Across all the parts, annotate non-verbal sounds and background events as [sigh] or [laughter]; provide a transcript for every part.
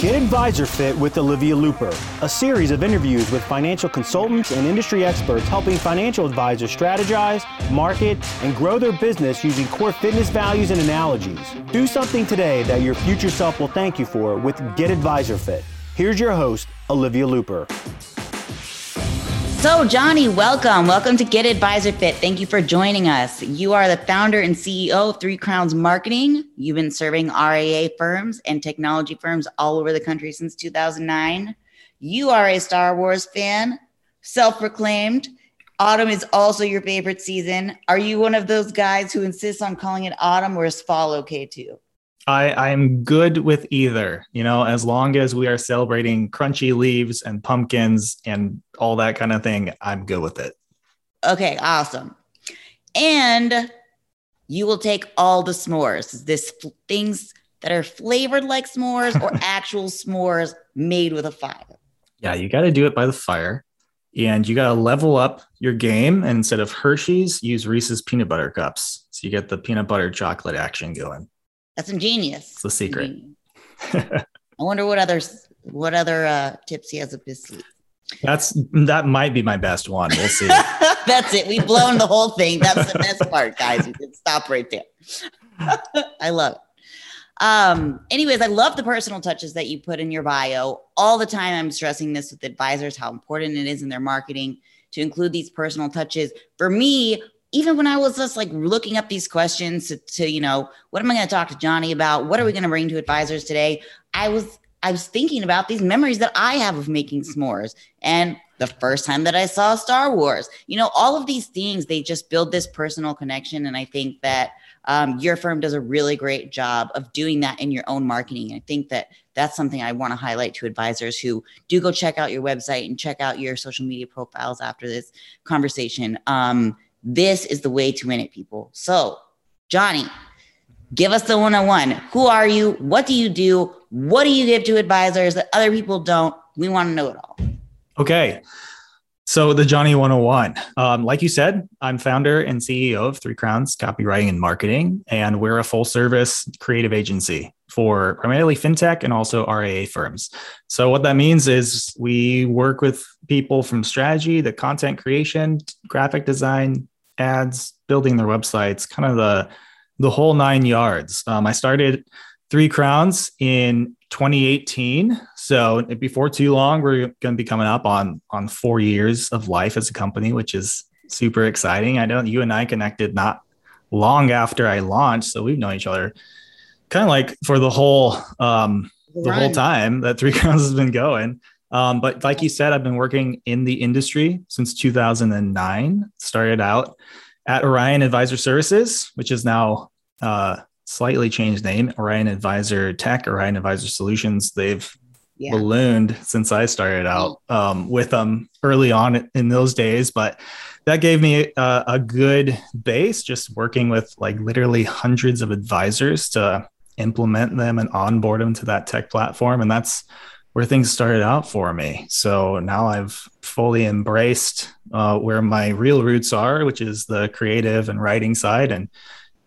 Get Advisor Fit with Olivia Looper, a series of interviews with financial consultants and industry experts helping financial advisors strategize, market, and grow their business using core fitness values and analogies. Do something today that your future self will thank you for with Get Advisor Fit. Here's your host, Olivia Looper. So, Johnny, welcome. Welcome to Get Advisor Fit. Thank you for joining us. You are the founder and CEO of Three Crowns Marketing. You've been serving RIA firms and technology firms all over the country since 2009. You are a Star Wars fan, self proclaimed. Autumn is also your favorite season. Are you one of those guys who insists on calling it autumn or is fall okay too? I I'm good with either. You know, as long as we are celebrating crunchy leaves and pumpkins and all that kind of thing, I'm good with it. Okay, awesome. And you will take all the s'mores. This things that are flavored like s'mores or [laughs] actual s'mores made with a fire. Yeah, you got to do it by the fire. And you got to level up your game. And instead of Hershey's, use Reese's peanut butter cups. So you get the peanut butter chocolate action going. That's ingenious. It's the secret. [laughs] I wonder what others what other uh, tips he has up his sleeve. That's that might be my best one. We'll see. [laughs] That's it. We've blown the whole thing. That's the best part, guys. You can stop right there. [laughs] I love it. Um, anyways, I love the personal touches that you put in your bio. All the time I'm stressing this with advisors, how important it is in their marketing to include these personal touches. For me, even when I was just like looking up these questions to, to you know, what am I going to talk to Johnny about? What are we going to bring to advisors today? I was I was thinking about these memories that I have of making s'mores and the first time that I saw Star Wars. You know, all of these things they just build this personal connection, and I think that um, your firm does a really great job of doing that in your own marketing. I think that that's something I want to highlight to advisors who do go check out your website and check out your social media profiles after this conversation. Um, this is the way to win it, people. So, Johnny, give us the one on one. Who are you? What do you do? What do you give to advisors that other people don't? We want to know it all. Okay. So, the Johnny 101. Um, like you said, I'm founder and CEO of Three Crowns Copywriting and Marketing, and we're a full service creative agency for primarily fintech and also RIA firms. So, what that means is we work with people from strategy to content creation, graphic design, ads, building their websites, kind of the the whole nine yards. Um, I started Three Crowns in 2018, so before too long, we're going to be coming up on on four years of life as a company, which is super exciting. I know you and I connected not long after I launched, so we've known each other kind of like for the whole um, the whole time that Three Crowns has been going. Um, but like you said, I've been working in the industry since 2009. Started out at Orion Advisor Services, which is now uh, slightly changed name, Orion Advisor Tech, Orion Advisor Solutions. They've yeah. ballooned since I started out um, with them early on in those days, but that gave me a, a good base just working with like literally hundreds of advisors to implement them and onboard them to that tech platform. And that's where things started out for me. So now I've fully embraced uh, where my real roots are, which is the creative and writing side, and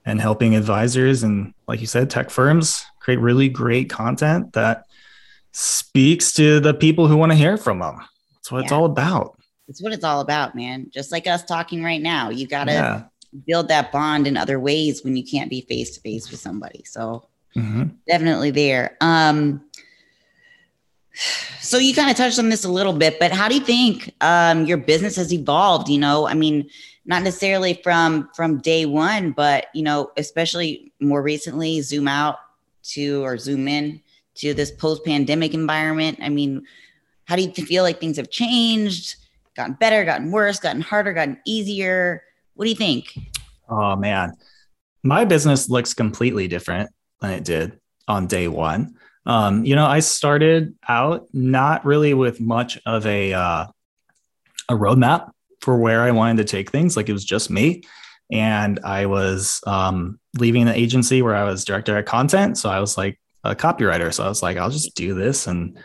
and helping advisors and, like you said, tech firms create really great content that speaks to the people who want to hear from them. That's what yeah. it's all about. It's what it's all about, man. Just like us talking right now, you got to yeah. build that bond in other ways when you can't be face to face with somebody. So mm-hmm. definitely there. Um, so you kind of touched on this a little bit, but how do you think um, your business has evolved? You know, I mean, not necessarily from from day one, but you know, especially more recently, zoom out to or zoom in to this post-pandemic environment. I mean, how do you feel like things have changed, gotten better, gotten worse, gotten harder, gotten easier? What do you think? Oh man, my business looks completely different than it did on day one. Um, you know, I started out not really with much of a uh, a roadmap for where I wanted to take things. Like it was just me, and I was um, leaving the agency where I was director of content. So I was like a copywriter. So I was like, I'll just do this and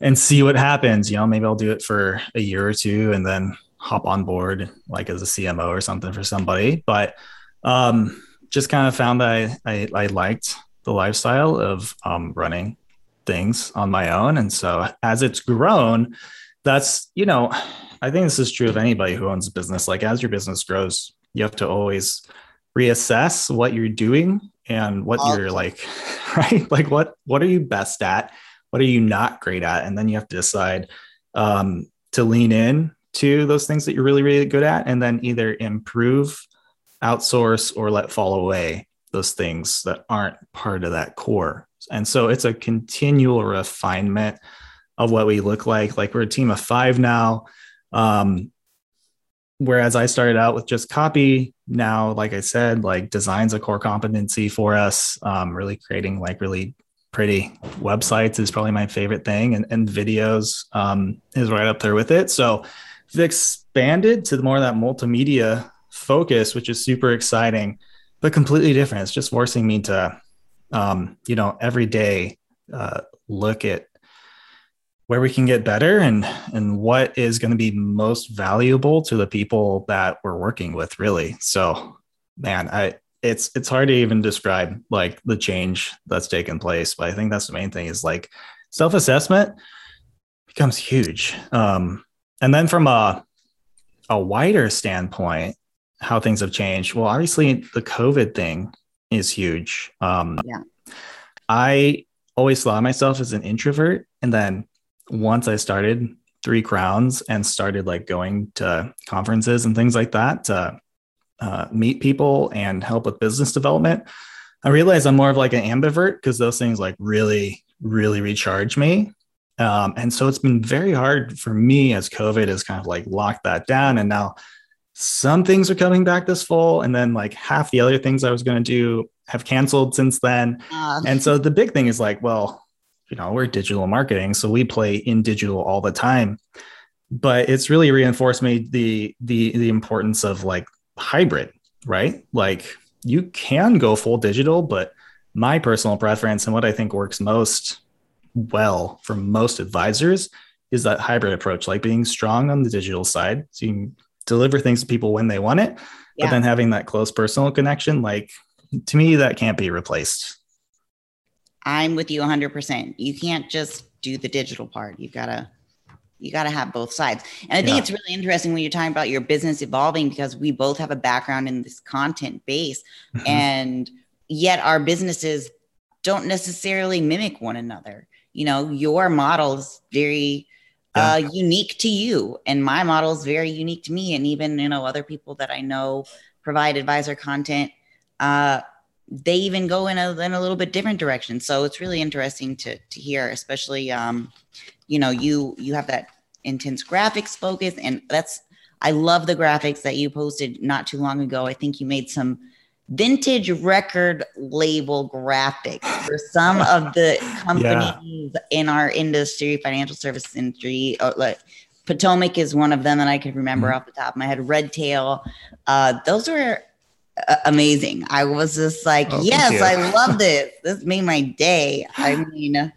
and see what happens. You know, maybe I'll do it for a year or two, and then hop on board like as a CMO or something for somebody. But um, just kind of found that I, I, I liked the lifestyle of um, running things on my own. And so as it's grown, that's, you know, I think this is true of anybody who owns a business. Like as your business grows, you have to always reassess what you're doing and what you're like, [laughs] right? Like what what are you best at? What are you not great at? And then you have to decide um, to lean in to those things that you're really, really good at, and then either improve, outsource, or let fall away those things that aren't part of that core. And so it's a continual refinement of what we look like. Like we're a team of five now. Um, whereas I started out with just copy, now, like I said, like design's a core competency for us. Um, really creating like really pretty websites is probably my favorite thing, and, and videos um, is right up there with it. So we've expanded to the more of that multimedia focus, which is super exciting, but completely different. It's just forcing me to, um, you know, every day uh, look at where we can get better and and what is going to be most valuable to the people that we're working with really so man i it's it's hard to even describe like the change that's taken place but i think that's the main thing is like self-assessment becomes huge um and then from a a wider standpoint how things have changed well obviously the covid thing is huge um yeah i always saw myself as an introvert and then once I started Three Crowns and started like going to conferences and things like that to uh, meet people and help with business development, I realized I'm more of like an ambivert because those things like really, really recharge me. Um, and so it's been very hard for me as COVID has kind of like locked that down. And now some things are coming back this fall. And then like half the other things I was going to do have canceled since then. Uh, and so the big thing is like, well, you know we're digital marketing so we play in digital all the time but it's really reinforced me the the the importance of like hybrid right like you can go full digital but my personal preference and what i think works most well for most advisors is that hybrid approach like being strong on the digital side so you can deliver things to people when they want it yeah. but then having that close personal connection like to me that can't be replaced I'm with you 100%. You can't just do the digital part. You've got to you got to have both sides. And I think yeah. it's really interesting when you're talking about your business evolving because we both have a background in this content base mm-hmm. and yet our businesses don't necessarily mimic one another. You know, your model is very yeah. uh, unique to you and my model is very unique to me and even, you know, other people that I know provide advisor content uh, they even go in a, in a little bit different direction. So it's really interesting to, to hear, especially, um, you know, you, you have that intense graphics focus and that's, I love the graphics that you posted not too long ago. I think you made some vintage record label graphics for some of the [laughs] companies yeah. in our industry, financial services industry. Uh, like Potomac is one of them that I could remember mm-hmm. off the top of my head. Red Tail. Uh, those were amazing. I was just like, oh, yes, I love [laughs] this. This made my day. I mean,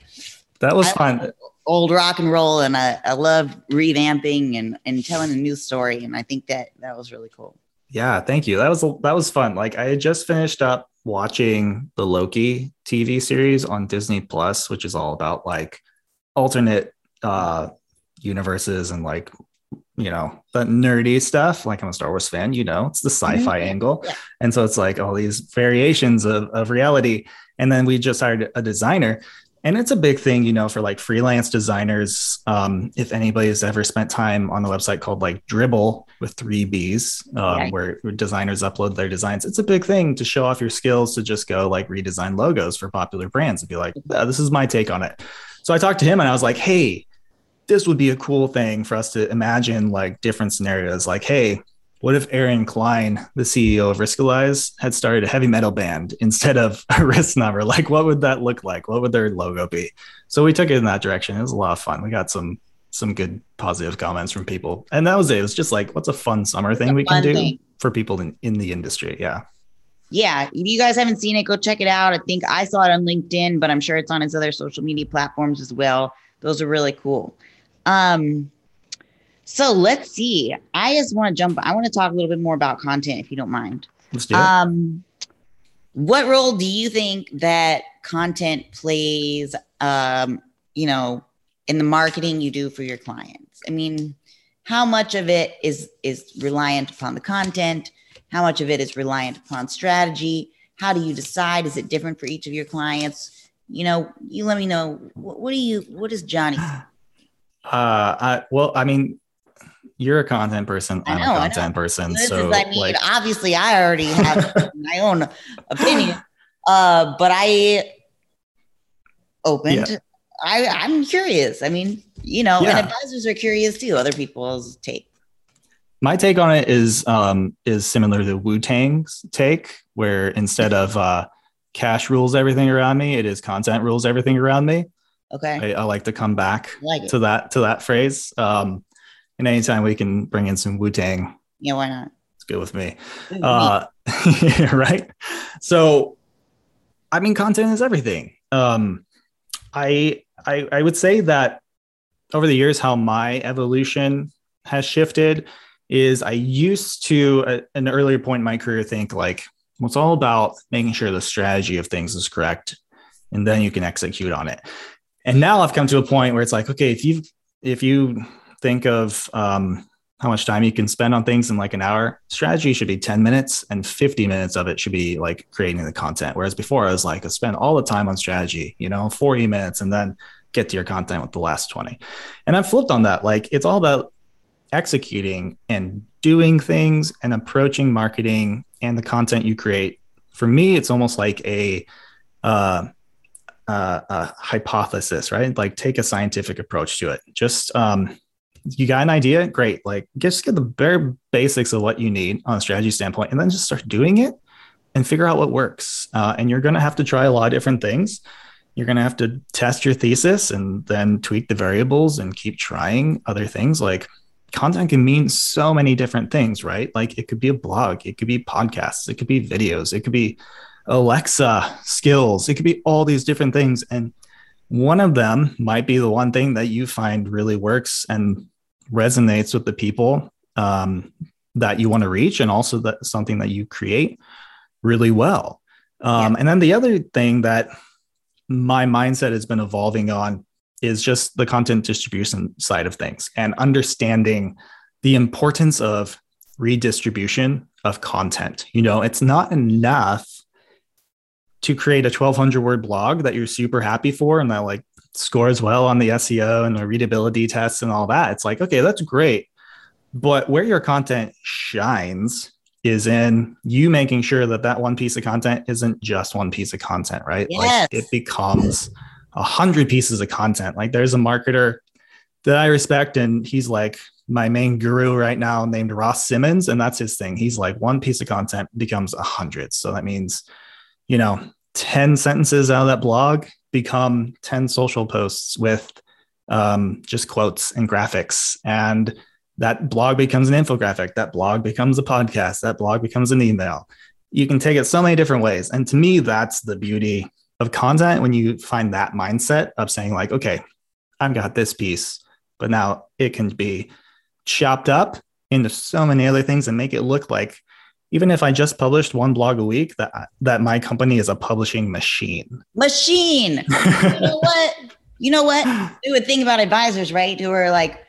that was I fun. Old rock and roll, and I, I love revamping and, and telling a new story. And I think that that was really cool. Yeah, thank you. That was that was fun. Like I had just finished up watching the Loki TV series on Disney Plus, which is all about like alternate uh universes and like you know, the nerdy stuff. Like I'm a Star Wars fan, you know, it's the mm-hmm. sci-fi mm-hmm. angle. Yeah. And so it's like all these variations of, of reality. And then we just hired a designer. And it's a big thing, you know, for like freelance designers. Um, if anybody's ever spent time on the website called like Dribbble with three B's, um, where designers upload their designs, it's a big thing to show off your skills to just go like redesign logos for popular brands and be like, this is my take on it. So I talked to him and I was like, hey, this would be a cool thing for us to imagine like different scenarios like hey what if aaron klein the ceo of riskalyze had started a heavy metal band instead of [laughs] a risk number? Like what would that look like? What would their logo be? So we took it in that direction. It was a lot of fun. We got some some good positive comments from people. And that was it. It was just like what's a fun summer thing we can do thing. for people in, in the industry? Yeah. Yeah. If you guys haven't seen it go check it out. I think i saw it on linkedin but i'm sure it's on his other social media platforms as well. Those are really cool. Um, so let's see. I just want to jump. I want to talk a little bit more about content, if you don't mind. Let's do it. Um, what role do you think that content plays um, you know in the marketing you do for your clients i mean how much of it is is reliant upon the content how much of it is reliant upon strategy how do you decide is it different for each of your clients you know you let me know what, what do you what is johnny [sighs] uh I, well i mean you're a content person. I'm know, a content person. This so, is, I mean, like, obviously, I already have [laughs] my own opinion, uh, but I opened. Yeah. I I'm curious. I mean, you know, yeah. and advisors are curious too. Other people's take. My take on it is um, is similar to Wu Tang's take, where instead of uh, cash rules everything around me, it is content rules everything around me. Okay. I, I like to come back like to that to that phrase. Um, and anytime we can bring in some Wu Tang, yeah, why not? It's good with me. Uh, [laughs] right. So, I mean, content is everything. Um, I, I I would say that over the years, how my evolution has shifted is I used to at an earlier point in my career think like well, it's all about making sure the strategy of things is correct, and then you can execute on it. And now I've come to a point where it's like, okay, if you if you think of um, how much time you can spend on things in like an hour. Strategy should be 10 minutes and 50 minutes of it should be like creating the content. Whereas before I was like, I spend all the time on strategy, you know, 40 minutes and then get to your content with the last 20. And I've flipped on that. Like it's all about executing and doing things and approaching marketing and the content you create. For me, it's almost like a, uh, uh, a hypothesis, right? Like take a scientific approach to it. Just um, you got an idea, great. Like just get the bare basics of what you need on a strategy standpoint, and then just start doing it and figure out what works. Uh, and you're going to have to try a lot of different things. You're going to have to test your thesis and then tweak the variables and keep trying other things. Like content can mean so many different things, right? Like it could be a blog, it could be podcasts, it could be videos, it could be Alexa skills, it could be all these different things. And one of them might be the one thing that you find really works and resonates with the people um, that you want to reach and also that something that you create really well. Um, yeah. And then the other thing that my mindset has been evolving on is just the content distribution side of things and understanding the importance of redistribution of content. You know, it's not enough to create a 1200 word blog that you're super happy for and that like scores well on the SEO and the readability tests and all that. It's like, okay, that's great. But where your content shines is in you making sure that that one piece of content isn't just one piece of content, right? Yes. Like it becomes a hundred pieces of content. Like there's a marketer that I respect, and he's like my main guru right now, named Ross Simmonds, and that's his thing. He's like one piece of content becomes a hundred. So that means, you know, 10 sentences out of that blog become 10 social posts with um, just quotes and graphics. And that blog becomes an infographic. That blog becomes a podcast. That blog becomes an email. You can take it so many different ways. And to me, that's the beauty of content when you find that mindset of saying, like, okay, I've got this piece, but now it can be chopped up into so many other things and make it look like even if I just published one blog a week, that that my company is a publishing machine. Machine. [laughs] you know what? You know what? We would think about advisors, right? Who are like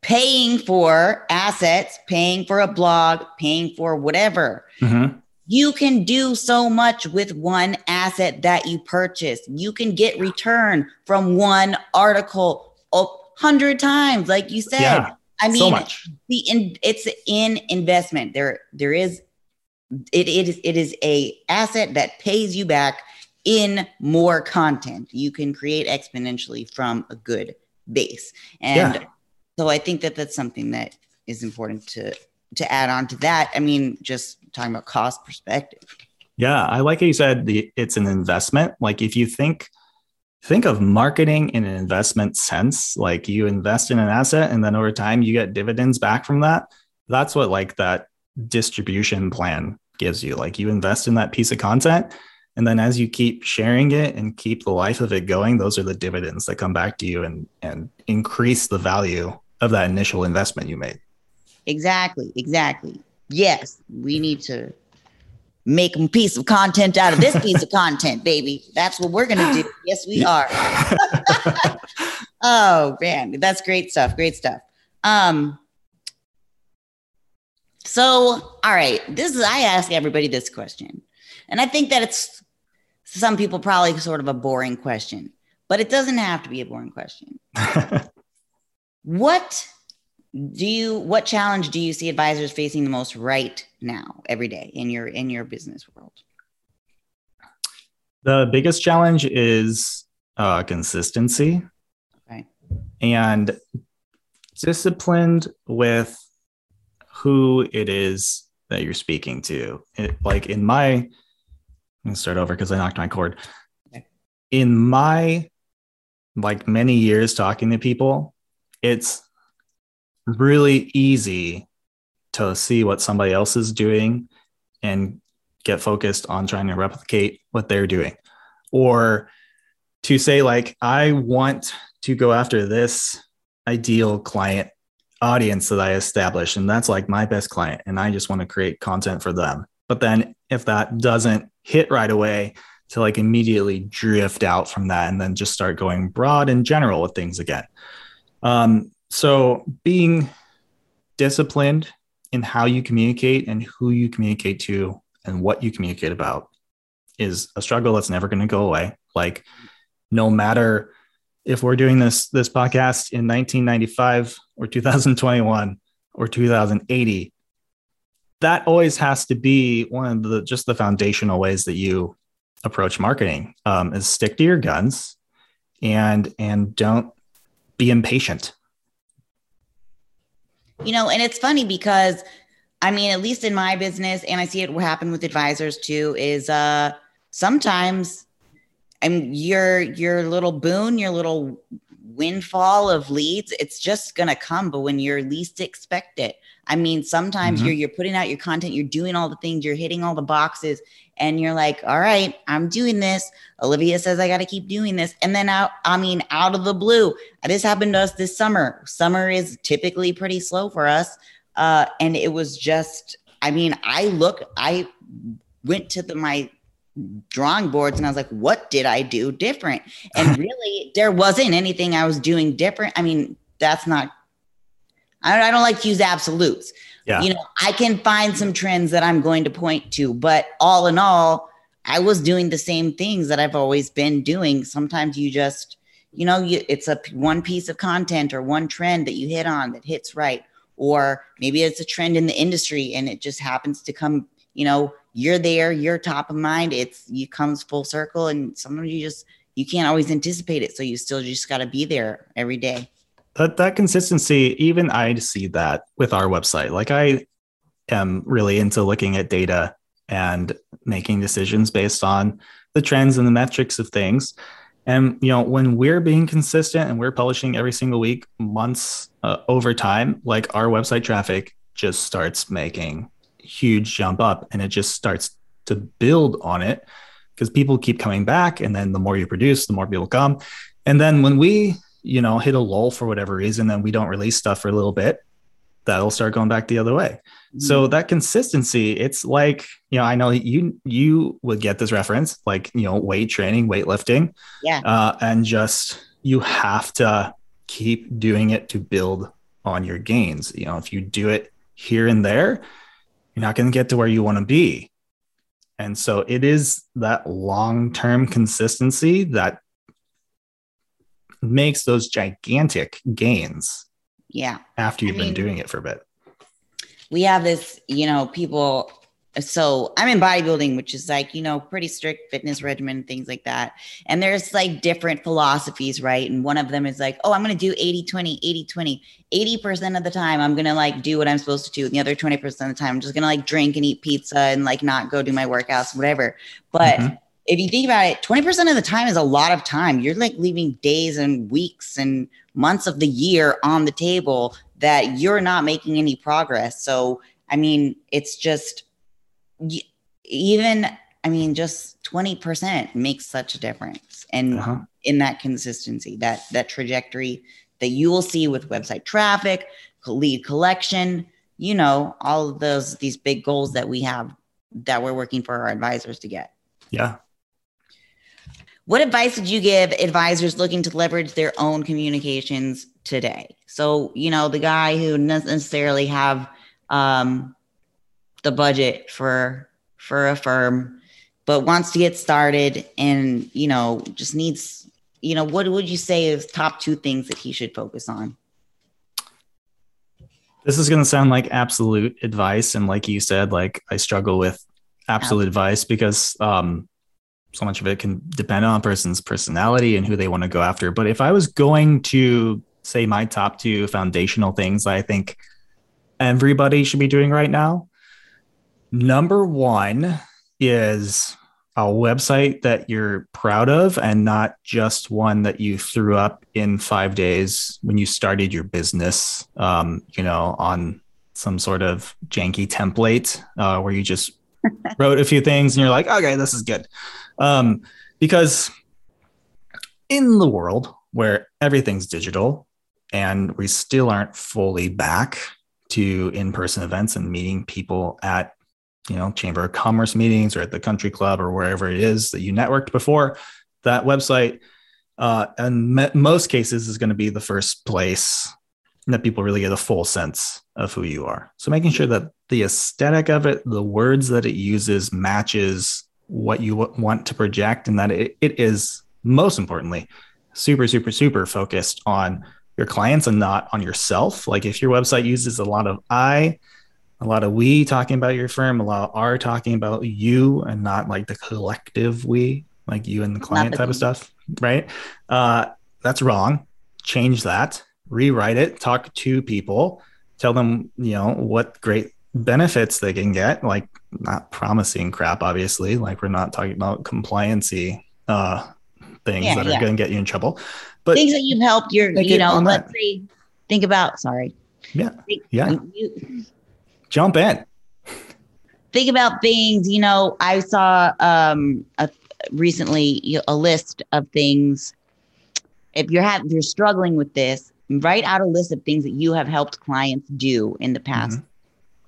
paying for assets, paying for a blog, paying for whatever. Mm-hmm. You can do so much with one asset that you purchase. You can get return from one article a hundred times, like you said. Yeah. I mean, so much. the in, it's in investment. There, there is it, it is it is a asset that pays you back in more content. You can create exponentially from a good base, and yeah. so I think that that's something that is important to to add on to that. I mean, just talking about cost perspective. Yeah, I like how you said the it's an investment. Like if you think think of marketing in an investment sense like you invest in an asset and then over time you get dividends back from that. That's what like that distribution plan gives you. Like you invest in that piece of content and then as you keep sharing it and keep the life of it going those are the dividends that come back to you and and increase the value of that initial investment you made. Exactly exactly. Yes we need to make a piece of content out of this piece of content, baby. That's what we're gonna do. Yes, we are. [laughs] oh man, that's great stuff. Great stuff. Um, so all right, this is I ask everybody this question, and I think that it's some people probably sort of a boring question, but it doesn't have to be a boring question. [laughs] what do you what challenge do you see advisors facing the most right now every day in your in your business world? The biggest challenge is uh, consistency. Okay. And disciplined with who it is that you're speaking to. It, like in my i'm gonna start over because i knocked my cord. Okay. in my like many years talking to people it's really easy to see what somebody else is doing and get focused on trying to replicate what they're doing. Or to say like i want to go after this ideal client audience that i establish and that's like my best client and i just want to create content for them. But then if that doesn't hit right away to like immediately drift out from that and then just start going broad and general with things again. Um, so being disciplined in how you communicate and who you communicate to and what you communicate about is a struggle that's never going to go away. Like no matter if we're doing this this podcast in 1995 or 2021 or 2080 that always has to be one of the just the foundational ways that you approach marketing um, is stick to your guns and and don't be impatient you know, and it's funny because I mean, at least in my business, and I see it happen with advisors too, is uh sometimes mean your your little boon, your little windfall of leads, it's just gonna come, but when you're least expect it. I mean, sometimes mm-hmm. you're you're putting out your content, you're doing all the things, you're hitting all the boxes, and you're like, all right, I'm doing this. Olivia says I got to keep doing this. And then out, I mean, out of the blue, this happened to us this summer. Summer is typically pretty slow for us. Uh, and it was just, I mean, I look, I went to the, my drawing boards and I was like, what did I do different? [laughs] And really, there wasn't anything I was doing different. I mean, that's not, I, I don't like to use absolutes yeah. you know, I can find some trends that I'm going to point to, but all in all, I was doing the same things that I've always been doing. Sometimes you just, you know, you, it's a one piece of content or one trend that you hit on that hits right, or maybe it's a trend in the industry and it just happens to come, you know, you're there, you're top of mind. It's you comes full circle, and sometimes you just you can't always anticipate it, so you still just got to be there every day that that consistency even i see that with our website like i am really into looking at data and making decisions based on the trends and the metrics of things and you know when we're being consistent and we're publishing every single week months uh, over time like our website traffic just starts making huge jump up and it just starts to build on it because people keep coming back and then the more you produce the more people come and then when we you know, hit a lull for whatever reason, then we don't release stuff for a little bit, that'll start going back the other way. Mm-hmm. So that consistency, it's like, you know, I know you you would get this reference, like, you know, weight training, weightlifting. Yeah. Uh, and just you have to keep doing it to build on your gains. You know, if you do it here and there, you're not going to get to where you want to be. And so it is that long term consistency that makes those gigantic gains. Yeah. After you've I been doing it for a bit. We have this, you know, people. So I'm in bodybuilding, which is like, you know, pretty strict fitness regimen, things like that. And there's like different philosophies, right? And one of them is like, oh, I'm going to do 80, 20, 80, 20. 80% of the time, I'm going to like do what I'm supposed to do. And the other 20% of the time, I'm just going to like drink and eat pizza and like not go do my workouts, whatever. But mm-hmm if you think about it, 20% of the time is a lot of time. You're like leaving days and weeks and months of the year on the table that you're not making any progress. So, I mean, it's just even, I mean, just 20% makes such a difference. And uh-huh. in that consistency, that that trajectory that you will see with website traffic, lead collection, you know, all of those these big goals that we have that we're working for our advisors to get. Yeah. What advice would you give advisors looking to leverage their own communications today? So, you know, the guy who doesn't necessarily have um, the budget for for a firm, but wants to get started and you know just needs, you know, what would you say is top two things that he should focus on? This is going to sound like absolute advice, and like you said, like I struggle with absolute advice because um, so much of it can depend on a person's personality and who they want to go after. But if I was going to say my top two foundational things I think everybody should be doing right now, number one is a website that you're proud of and not just one that you threw up in five days when you started your business, um, you know, on some sort of janky template uh, where you just [laughs] wrote a few things and you're like, okay, this is good. Um, because in the world where everything's digital and we still aren't fully back to in-person events and meeting people at you know chamber of commerce meetings or at the country club or wherever it is that you networked before that website uh, in most cases is going to be the first place that people really get a full sense of who you are. So making sure that the aesthetic of it the words that it uses matches what you want to project and that it, it is most importantly super super super focused on your clients and not on yourself. Like if your website uses a lot of i a lot of we talking about your firm a lot of are talking about you and not like the collective we like you and the client type of stuff right uh, that's wrong change that rewrite it talk to people tell them you know what great benefits they can get, like not promising crap, obviously. Like we're not talking about compliancy uh, things yeah, that are going to get you in trouble, but things that you've helped your, you know, let's that. say, think about, sorry. Yeah. Think, yeah. You, Jump in. Think about things, you know, I saw um, a, recently a list of things. If you're having, if you're struggling with this, write out a list of things that you have helped clients do in the past. Mm-hmm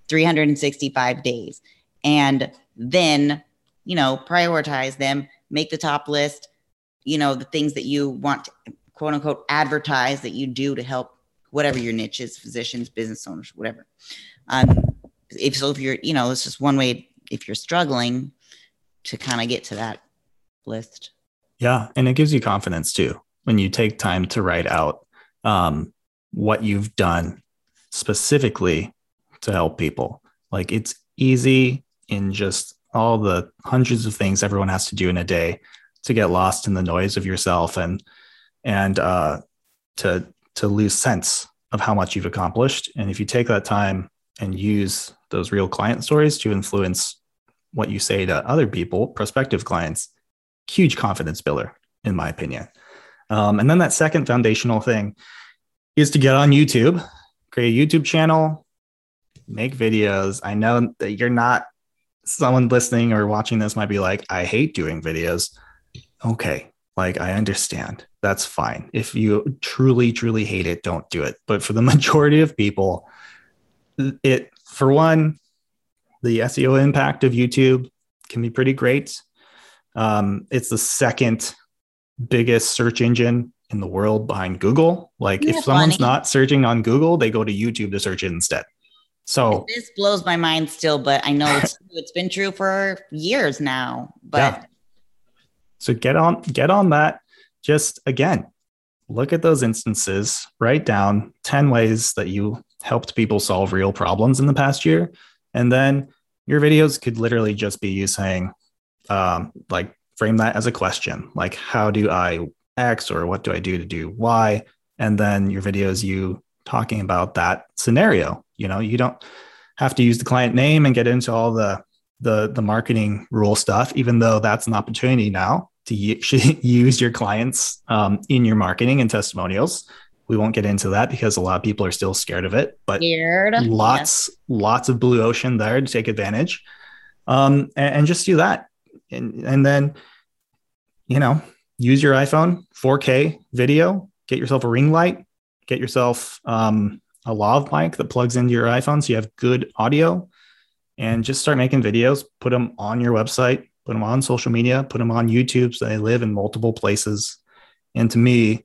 365 days. And then, you know, prioritize them, make the top list, you know, the things that you want to quote unquote advertise that you do to help whatever your niche is, physicians, business owners, whatever. Um, if so, if you're, you know, it's just one way if you're struggling to kind of get to that list. Yeah. And it gives you confidence too when you take time to write out um, what you've done specifically to help people. Like it's easy in just all the hundreds of things everyone has to do in a day to get lost in the noise of yourself and and uh, to to lose sense of how much you've accomplished. And if you take that time and use those real client stories to influence what you say to other people, prospective clients, huge confidence builder, in my opinion. Um, and then that second foundational thing is to get on YouTube, create a YouTube channel, make videos. I know that you're not someone listening or watching this might be like, I hate doing videos. Okay, like I understand. That's fine. If you truly, truly hate it, don't do it. But for the [laughs] majority of people, it, for one, the SEO impact of YouTube can be pretty great. Um, it's the second biggest search engine in the world behind Google. Like, if someone's funny. not searching on Google, they go to YouTube to search it instead. So this blows my mind still, but I know it's it's been true for years now. But yeah. so get on get on that. Just again, look at those instances, write down 10 ways that you helped people solve real problems in the past year. And then your videos could literally just be you saying, um, like frame that as a question, like how do I X or what do I do to do Y? And then your videos you talking about that scenario you know you don't have to use the client name and get into all the the the marketing rule stuff even though that's an opportunity now to [laughs] use your clients um, in your marketing and testimonials we won't get into that because a lot of people are still scared of it but lots lots of blue ocean there to take advantage. Um, and, and just do that. And, and then you know use your iphone 4k video get yourself a ring light get yourself um, a lav mic that plugs into your iPhone so you have good audio and just start making videos, put them on your website, put them on social media, put them on YouTube so they live in multiple places. And to me,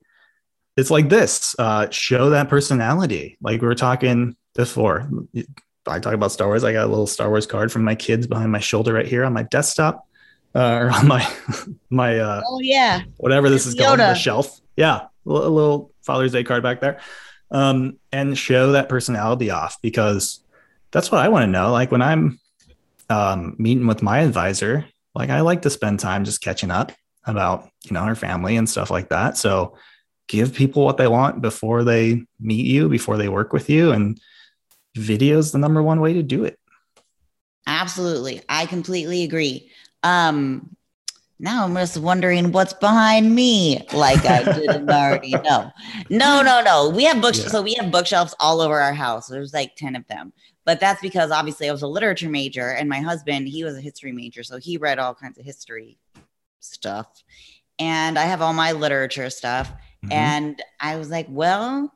it's like this uh, show that personality. Like we were talking before. I talk about Star Wars. I got a little Star Wars card from my kids behind my shoulder right here on my desktop uh, [laughs] or on my my uh, oh yeah whatever this is called the shelf. Yeah, a little Father's Day card back there, um, and show that personality off because that's what I want to know. Like when I'm um, meeting with my advisor, like I like to spend time just catching up about you know our family and stuff like that. So give people what they want before they meet you, before they work with you, and video is the number one way to do it. Absolutely, I completely agree. Um, now I'm just wondering what's behind me, like I didn't already [laughs] know. No, no, no. We have books, yeah. so we have bookshelves all over our house. There's like ten of them, but that's because obviously I was a literature major, and my husband he was a history major, so he read all kinds of history stuff, and I have all my literature stuff. Mm-hmm. And I was like, well,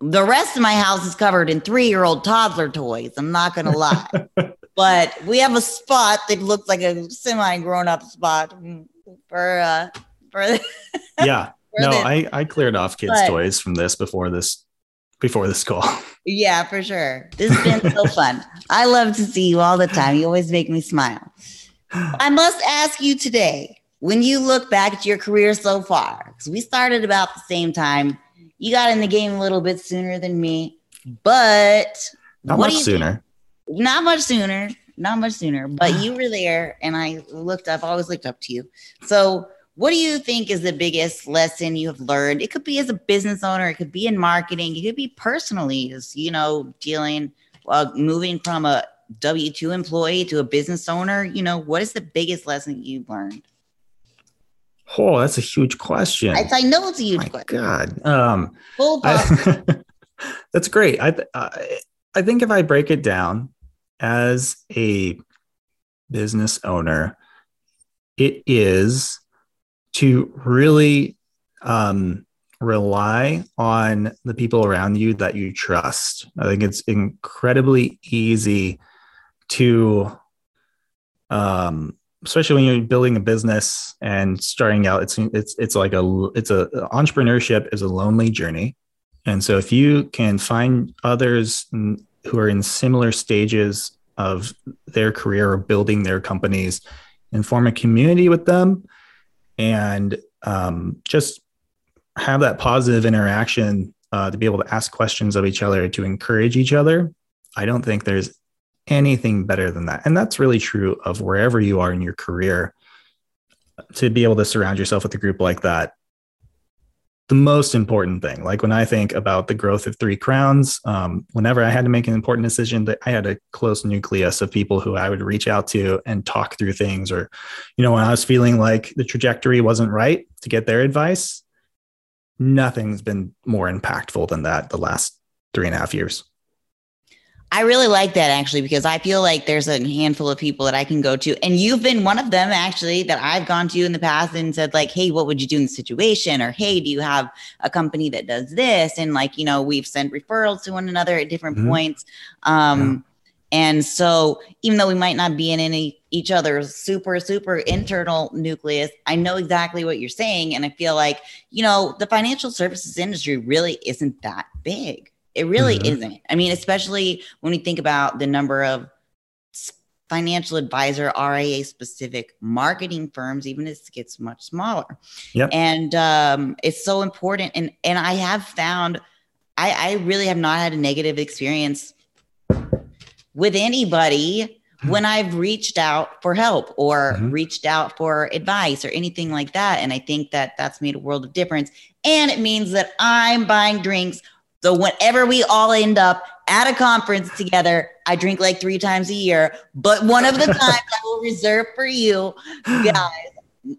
the rest of my house is covered in three year old toddler toys. I'm not going [laughs] to lie. but we have a spot that looks like a semi grown up spot for, uh, for, [laughs] yeah. for no, I, I cleared off kids' but, toys from this before this before this call. Yeah, for sure. This has been so [laughs] fun. I love to see you all the time. You always make me smile. I must ask you today, when you look back at your career so far, because we started about the same time you got in the game a little bit sooner than me, but not much sooner. Think? Not much sooner. Not much sooner. But [sighs] you were there, and I looked up. Always looked up to you. So, what do you think is the biggest lesson you have learned? It could be as a business owner. It could be in marketing. It could be personally, as you know, dealing, uh, moving from a W two employee to a business owner. You know, what is the biggest lesson you learned? Oh, that's a huge question. I, I know it's a huge My question. God. Um, I, [laughs] that's great. I, I, I think if I break it down as a business owner, it is to really um, rely on the people around you that you trust. I think it's incredibly easy to um, especially when you're building a business and starting out it's it's it's like a it's a entrepreneurship is a lonely journey. And so if you can find others who are in similar stages of their career or building their companies and form a community with them and um, just have that positive interaction uh, to be able to ask questions of each other to encourage each other i don't think there's anything better than that. And that's really true of wherever you are in your career. To be able to surround yourself with a group like that, the most important thing, like when I think about the growth of Three Crowns, um, whenever I had to make an important decision, that I had a close nucleus of people who I would reach out to and talk through things, or, you know, when I was feeling like the trajectory wasn't right to get their advice, nothing's been more impactful than that the last three and a half years. I really like that actually because I feel like there's a handful of people that I can go to, and you've been one of them actually that I've gone to in the past and said like, "Hey, what would you do in the situation?" or "Hey, do you have a company that does this?" And like, you know, we've sent referrals to one another at different mm-hmm. points. Um, yeah. And so, even though we might not be in any each other's super super internal nucleus, I know exactly what you're saying, and I feel like you know the financial services industry really isn't that big. It really mm-hmm. isn't. I mean, especially when we think about the number of financial advisor RIA specific marketing firms, even as it gets much smaller. Yep. And um, it's so important. And and I have found I, I really have not had a negative experience with anybody mm-hmm. when I've reached out for help or mm-hmm. reached out for advice or anything like that. And I think that that's made a world of difference. And it means that I'm buying drinks so whenever we all end up at a conference together, I drink like three times a year. But one of the [laughs] times I will reserve for you guys,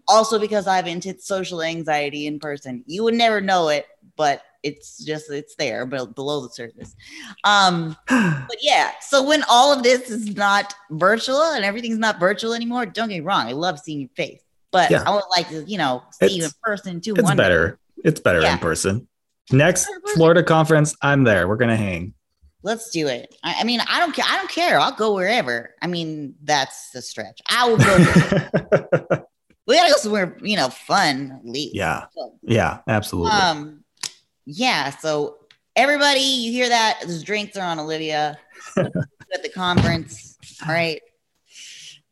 also because I have intense social anxiety in person. You would never know it, but it's just it's there but below the surface um [sighs] but yeah so when all of this is not virtual and everything's not virtual anymore don't get me wrong i love seeing your face but yeah. i would like to you know see it's, you in person too it's better it's better yeah. in person Next Florida conference, I'm there. We're gonna hang. Let's do it. I, I, mean, I don't care. I don't care. I'll go wherever. I mean, that's the stretch. I will go. [laughs] we gotta go somewhere, you know, fun least. Yeah. So, yeah, absolutely. Um, yeah. So everybody, you hear that? Those drinks are on Olivia [laughs] at the conference. All right.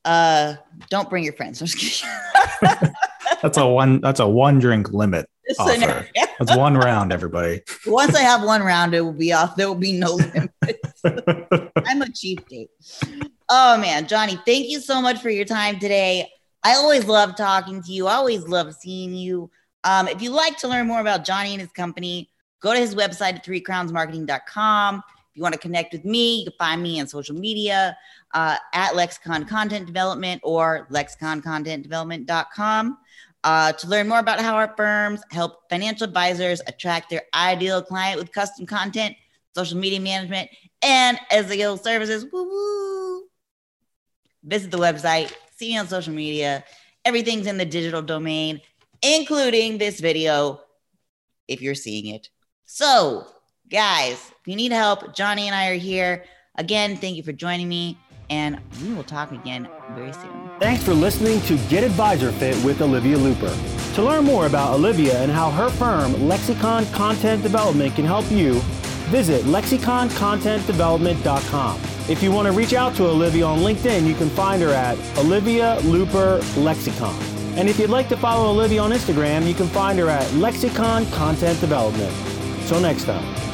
Uh, don't bring your friends. [laughs] that's a one. That's a one drink limit. Offer. [laughs] That's one round, everybody. Once I have one round, it will be off. There will be no limits. [laughs] I'm a cheap date. Oh man, Johnny, thank you so much for your time today. I always love talking to you. I always love seeing you. Um, if you'd like to learn more about Johnny and his company, go to his website at threecrownsmarketing.com. If you want to connect with me, you can find me on social media uh, at Lexicon Content Development or lexiconcontentdevelopment.com. Uh, to learn more about how our firms help financial advisors attract their ideal client with custom content, social media management, and SEO services, woo woo. Visit the website, see me on social media. Everything's in the digital domain, including this video if you're seeing it. So, guys, if you need help, Johnny and I are here. Again, thank you for joining me and we will talk again very soon. Thanks for listening to Get Advisor Fit with Olivia Looper. To learn more about Olivia and how her firm, Lexicon Content Development, can help you, visit lexiconcontentdevelopment.com. If you want to reach out to Olivia on LinkedIn, you can find her at Olivia Luper Lexicon. And if you'd like to follow Olivia on Instagram, you can find her at Lexicon Content Development. Till next time.